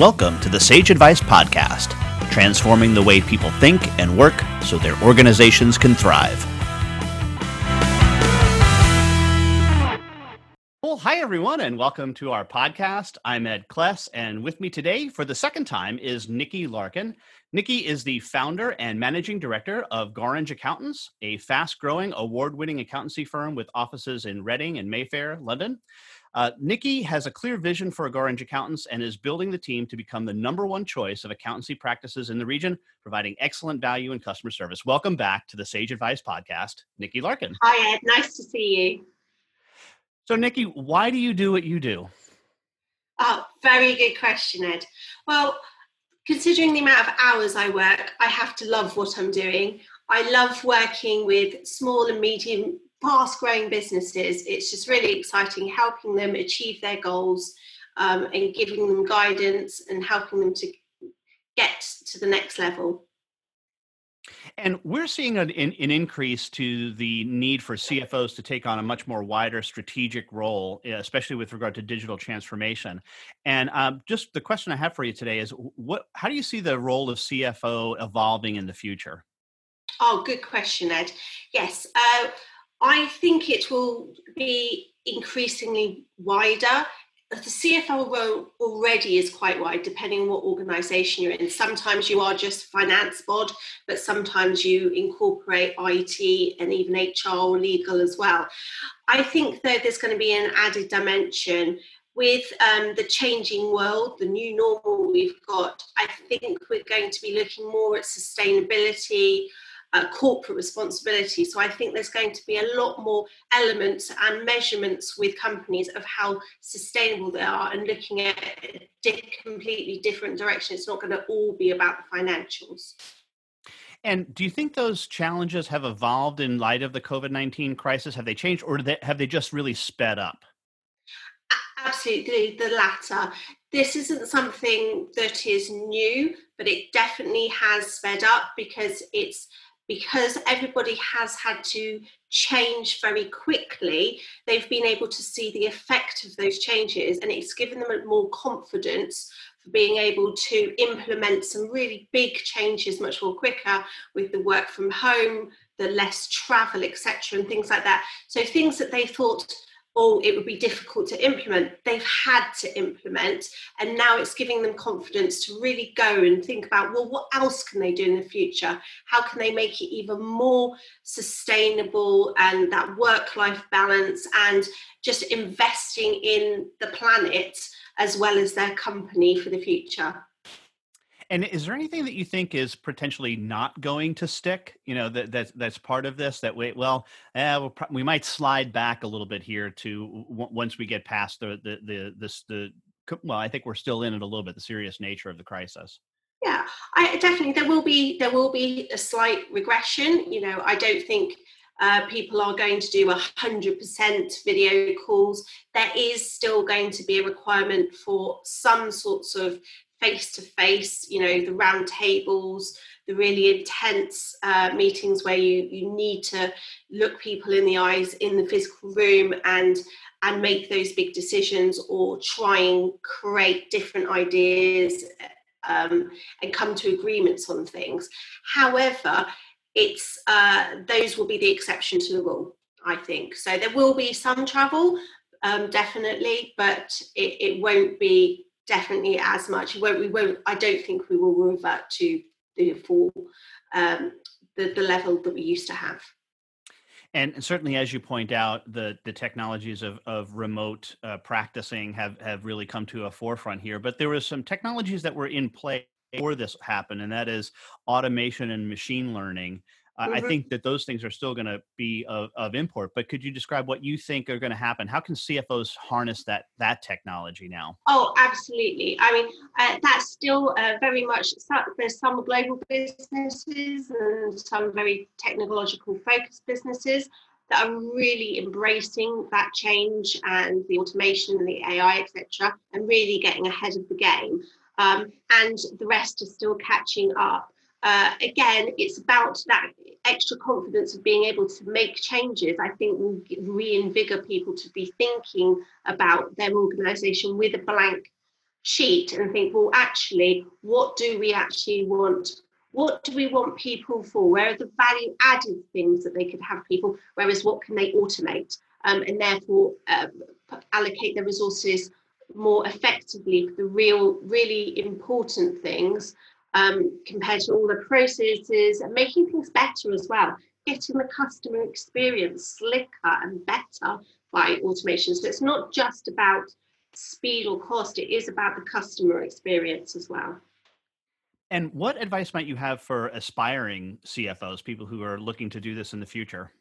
Welcome to the Sage Advice Podcast, transforming the way people think and work so their organizations can thrive. Well, hi, everyone, and welcome to our podcast. I'm Ed Kless, and with me today for the second time is Nicky Larkin. Nicky is the founder and managing director of Goringe Accountants, a fast growing, award winning accountancy firm with offices in Reading and Mayfair, London. Uh, Nicky has a clear vision for Goringe Accountants and is building the team to become the number one choice of accountancy practices in the region, providing excellent value and customer service. Welcome back to the Sage Advice Podcast, Nicky Larkin. Hi, Ed. Nice to see you. So, Nicky, why do you do what you do? Oh, very good question, Ed. Well, considering the amount of hours I work, I have to love what I'm doing. I love working with small and medium fast growing businesses, it's just really exciting helping them achieve their goals um, and giving them guidance and helping them to get to the next level. And we're seeing an, an, increase to the need for CFOs to take on a much more wider strategic role, eh, especially with regard to digital transformation. And um, just the question I have for you today is, what? How do you see the role of CFO evolving in the future? Oh, good question, Ed. Yes, uh, I think it will be increasingly wider. The CFO role already is quite wide, depending on what organisation you're in. Sometimes you are just finance bod, but sometimes you incorporate IT and even HR or legal as well. I think that there's going to be an added dimension with um, the changing world, the new normal we've got. I think we're going to be looking more at sustainability uh, corporate responsibility. So I think there's going to be a lot more elements and measurements with companies of how sustainable they are and looking at a completely different direction. It's not going to all be about the financials. And do you think those challenges have evolved in light of the COVID 19 crisis? Have they changed or have they just really sped up? Absolutely, the latter. This isn't something that is new, but it definitely has sped up because it's because everybody has had to change very quickly, they've been able to see the effect of those changes and it's given them more confidence for being able to implement some really big changes much more quicker with the work from home, the less travel, etc., and things like that. So things that they thought oh, it would be difficult to implement. They've had to implement, and now it's giving them confidence to really go and think about, well, what else can they do in the future? How can they make it even more sustainable and that work life balance and just investing in the planet as well as their company for the future? And is there anything that you think is potentially not going to stick? You know that that's that's part of this. That way, well, eh, we'll pro- we might slide back a little bit here to w- once we get past the the the this the well, I think we're still in it a little bit. The serious nature of the crisis. Yeah, I definitely there will be there will be a slight regression. You know, I don't think uh, people are going to do 100% video calls. There is still going to be a requirement for some sorts of face to face, you know, the round tables, the really intense uh, meetings where you, you need to look people in the eyes in the physical room and and make those big decisions or try and create different ideas um, and come to agreements on things. However, it's uh, those will be the exception to the rule, I think. So there will be some travel, um, definitely, but it, it won't be definitely as much. We won't, we won't. I don't think we will revert to the full um, the, the level that we used to have. And certainly, as you point out, the the technologies of of remote uh, practicing have have really come to a forefront here. But there were some technologies that were in play before this happened, and that is automation and machine learning. Mm-hmm. I think that those things are still going to be of, of import. But could you describe what you think are going to happen? How can CFOs harness that that technology now? Oh, absolutely. I mean, uh, that's still uh, very much. There's some global businesses and some very technological focused businesses that are really embracing that change and the automation and the AI, etc., and really getting ahead of the game. Um, and the rest are still catching up uh, again, it's about that extra confidence of being able to make changes. I think will reinvigorate people to be thinking about their organisation with a blank sheet and think, well, actually, what do we actually want? What do we want people for? Where are the value added things that they could have people? Whereas what can they automate? Um, and therefore uh, allocate their resources more effectively for the real, really important things um, compared to all the processes and making things better as well, getting the customer experience slicker and better by automation. So it's not just about speed or cost, it is about the customer experience as well. And what advice might you have for aspiring CFOs, people who are looking to do this in the future?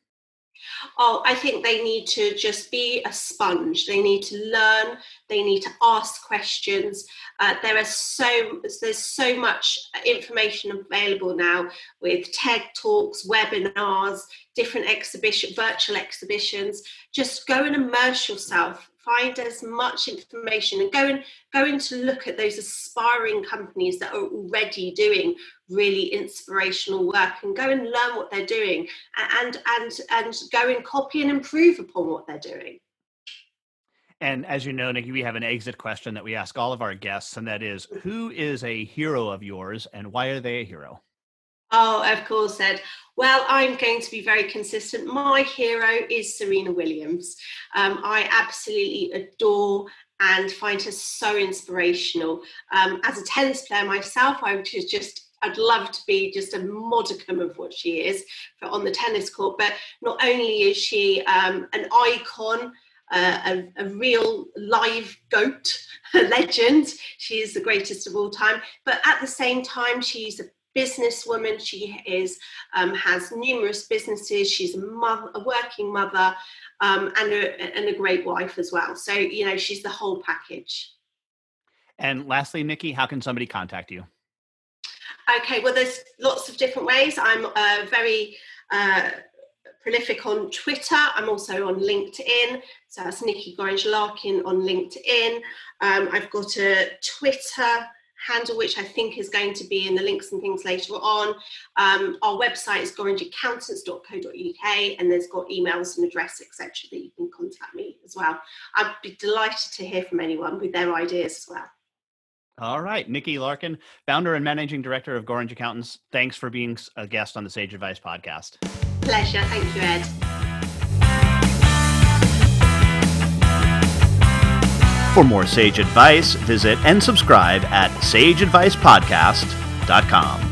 Oh, I think they need to just be a sponge. They need to learn. They need to ask questions. Uh, there are so there's so much information available now with TED talks, webinars, different exhibition, virtual exhibitions. Just go and immerse yourself find as much information and go and go and to look at those aspiring companies that are already doing really inspirational work and go and learn what they're doing and and and go and copy and improve upon what they're doing and as you know, Nicky, we have an exit question that we ask all of our guests, and that is mm-hmm. who is a hero of yours and why are they a hero? Oh, of course, Ed. Well, I'm going to be very consistent. My hero is Serena Williams. Um, I absolutely adore and find her so inspirational. Um, as a tennis player myself, I was just I'd love to be just a modicum of what she is on the tennis court. But not only is she um, an icon, uh, a, a, real live goat, a legend, she is the greatest of all time. But at the same time, she's a businesswoman. She is um, has numerous businesses. She's a mother, a working mother, um, and a and a great wife as well. So you know she's the whole package. And lastly, Nicky, how can somebody contact you? Okay, well, there's lots of different ways. I'm uh, very uh, prolific on Twitter. I'm also on LinkedIn. So that's Nicky Goringe Larkin on LinkedIn. Um, I've got a Twitter handle, which I think is going to be in the links and things later on. Um, our website is goringeaccountants.co.uk and there's got emails and address, etc., that you can contact me as well. I'd be delighted to hear from anyone with their ideas as well. All right, Nicky Larkin, founder and managing director of Goringe Accountants. Thanks for being a guest on the Sage Advice podcast. Pleasure. Thank you, Ed. For more sage advice, visit and subscribe at sageadvicepodcast.com.